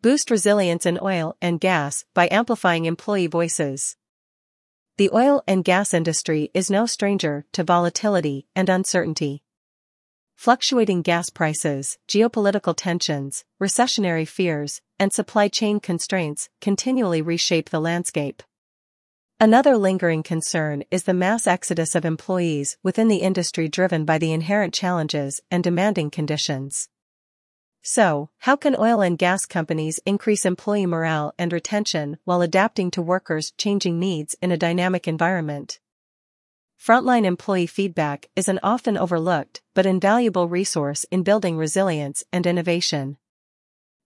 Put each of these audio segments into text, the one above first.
boost resilience in oil and gas by amplifying employee voices. The oil and gas industry is no stranger to volatility and uncertainty. Fluctuating gas prices, geopolitical tensions, recessionary fears, and supply chain constraints continually reshape the landscape. Another lingering concern is the mass exodus of employees within the industry driven by the inherent challenges and demanding conditions. So, how can oil and gas companies increase employee morale and retention while adapting to workers' changing needs in a dynamic environment? Frontline employee feedback is an often overlooked but invaluable resource in building resilience and innovation.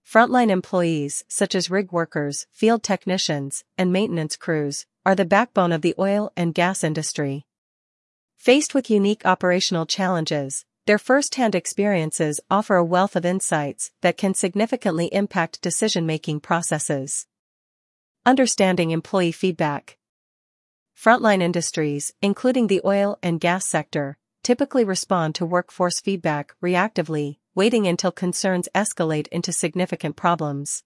Frontline employees, such as rig workers, field technicians, and maintenance crews, are the backbone of the oil and gas industry. Faced with unique operational challenges, their first-hand experiences offer a wealth of insights that can significantly impact decision-making processes. Understanding employee feedback Frontline industries, including the oil and gas sector, typically respond to workforce feedback reactively, waiting until concerns escalate into significant problems.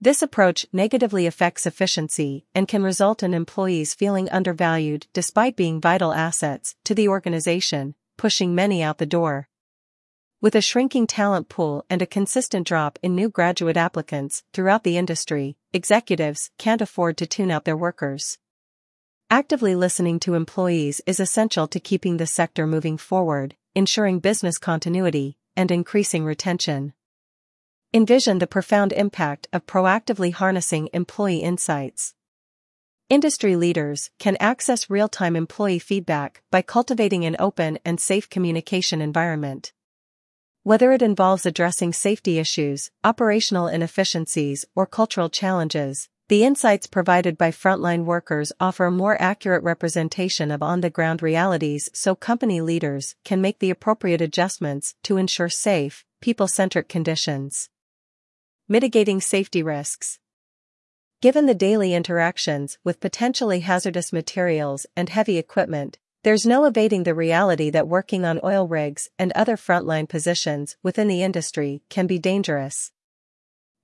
This approach negatively affects efficiency and can result in employees feeling undervalued despite being vital assets to the organization, pushing many out the door. With a shrinking talent pool and a consistent drop in new graduate applicants throughout the industry, executives can't afford to tune out their workers. Actively listening to employees is essential to keeping the sector moving forward, ensuring business continuity, and increasing retention. Envision the profound impact of proactively harnessing employee insights. Industry leaders can access real-time employee feedback by cultivating an open and safe communication environment. Whether it involves addressing safety issues, operational inefficiencies, or cultural challenges, the insights provided by frontline workers offer a more accurate representation of on-the-ground realities so company leaders can make the appropriate adjustments to ensure safe, people-centric conditions. Mitigating safety risks. Given the daily interactions with potentially hazardous materials and heavy equipment, there's no evading the reality that working on oil rigs and other frontline positions within the industry can be dangerous.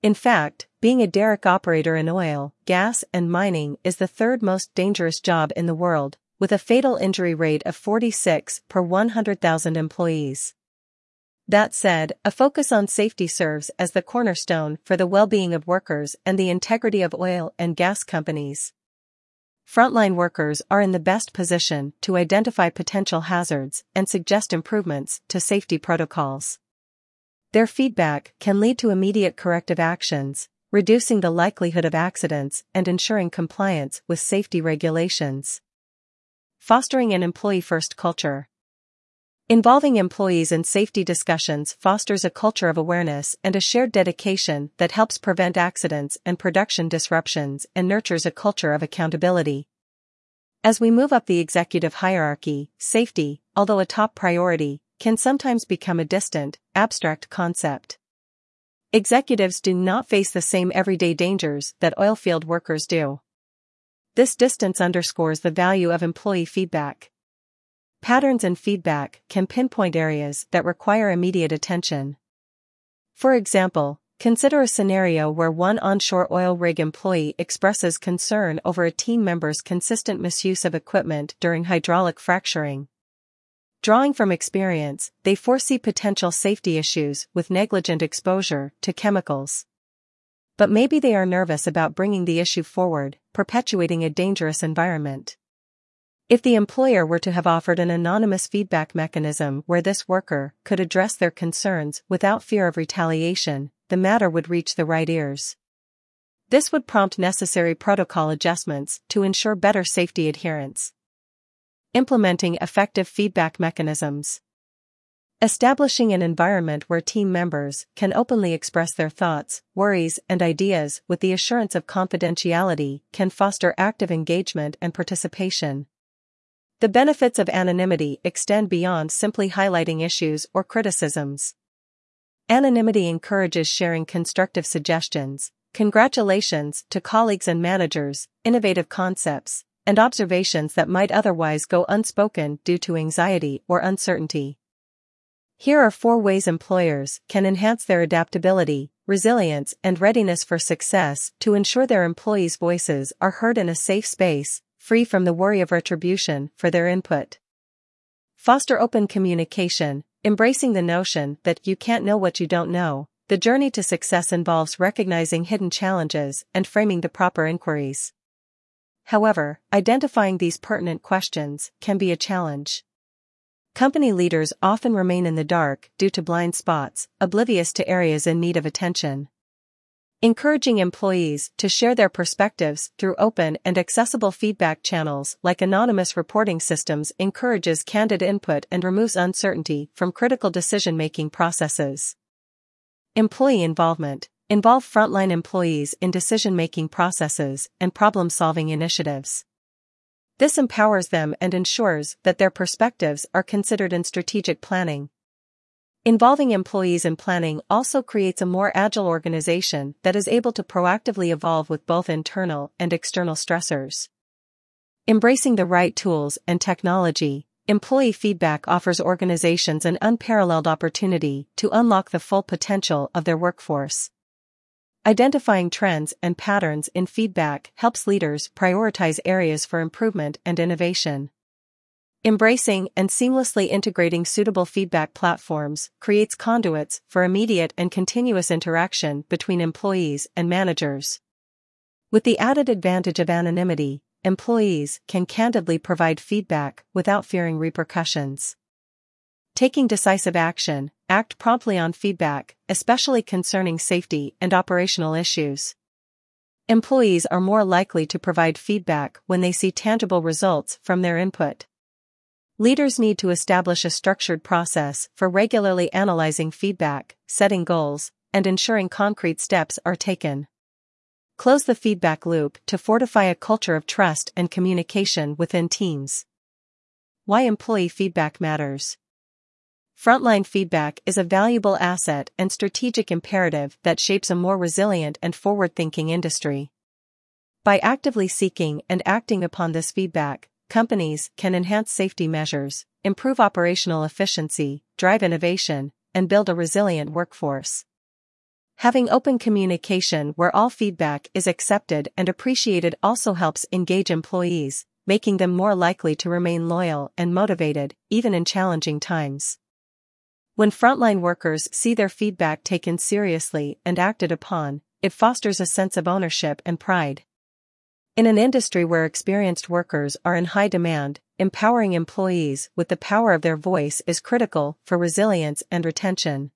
In fact, being a derrick operator in oil, gas, and mining is the third most dangerous job in the world, with a fatal injury rate of 46 per 100,000 employees. That said, a focus on safety serves as the cornerstone for the well-being of workers and the integrity of oil and gas companies. Frontline workers are in the best position to identify potential hazards and suggest improvements to safety protocols. Their feedback can lead to immediate corrective actions, reducing the likelihood of accidents and ensuring compliance with safety regulations. Fostering an employee-first culture. Involving employees in safety discussions fosters a culture of awareness and a shared dedication that helps prevent accidents and production disruptions and nurtures a culture of accountability. As we move up the executive hierarchy, safety, although a top priority, can sometimes become a distant, abstract concept. Executives do not face the same everyday dangers that oilfield workers do. This distance underscores the value of employee feedback. Patterns and feedback can pinpoint areas that require immediate attention. For example, consider a scenario where one onshore oil rig employee expresses concern over a team member's consistent misuse of equipment during hydraulic fracturing. Drawing from experience, they foresee potential safety issues with negligent exposure to chemicals. But maybe they are nervous about bringing the issue forward, perpetuating a dangerous environment. If the employer were to have offered an anonymous feedback mechanism where this worker could address their concerns without fear of retaliation, the matter would reach the right ears. This would prompt necessary protocol adjustments to ensure better safety adherence. Implementing effective feedback mechanisms. Establishing an environment where team members can openly express their thoughts, worries, and ideas with the assurance of confidentiality can foster active engagement and participation. The benefits of anonymity extend beyond simply highlighting issues or criticisms. Anonymity encourages sharing constructive suggestions, congratulations to colleagues and managers, innovative concepts, and observations that might otherwise go unspoken due to anxiety or uncertainty. Here are four ways employers can enhance their adaptability resilience, and readiness for success to ensure their employees' voices are heard in a safe space, free from the worry of retribution for their input. Foster open communication, embracing the notion that you can't know what you don't know. The journey to success involves recognizing hidden challenges and framing the proper inquiries. However, identifying these pertinent questions can be a challenge. Company leaders often remain in the dark due to blind spots, oblivious to areas in need of attention. Encouraging employees to share their perspectives through open and accessible feedback channels like anonymous reporting systems encourages candid input and removes uncertainty from critical decision making processes. Employee involvement Involve frontline employees in decision making processes and problem solving initiatives. This empowers them and ensures that their perspectives are considered in strategic planning. Involving employees in planning also creates a more agile organization that is able to proactively evolve with both internal and external stressors. Embracing the right tools and technology, employee feedback offers organizations an unparalleled opportunity to unlock the full potential of their workforce. Identifying trends and patterns in feedback helps leaders prioritize areas for improvement and innovation. Embracing and seamlessly integrating suitable feedback platforms creates conduits for immediate and continuous interaction between employees and managers. With the added advantage of anonymity, employees can candidly provide feedback without fearing repercussions. Taking decisive action, act promptly on feedback, especially concerning safety and operational issues. Employees are more likely to provide feedback when they see tangible results from their input. Leaders need to establish a structured process for regularly analyzing feedback, setting goals, and ensuring concrete steps are taken. Close the feedback loop to fortify a culture of trust and communication within teams. Why employee feedback matters. Frontline feedback is a valuable asset and strategic imperative that shapes a more resilient and forward-thinking industry. By actively seeking and acting upon this feedback, companies can enhance safety measures, improve operational efficiency, drive innovation, and build a resilient workforce. Having open communication where all feedback is accepted and appreciated also helps engage employees, making them more likely to remain loyal and motivated, even in challenging times. When frontline workers see their feedback taken seriously and acted upon, it fosters a sense of ownership and pride. In an industry where experienced workers are in high demand, empowering employees with the power of their voice is critical for resilience and retention.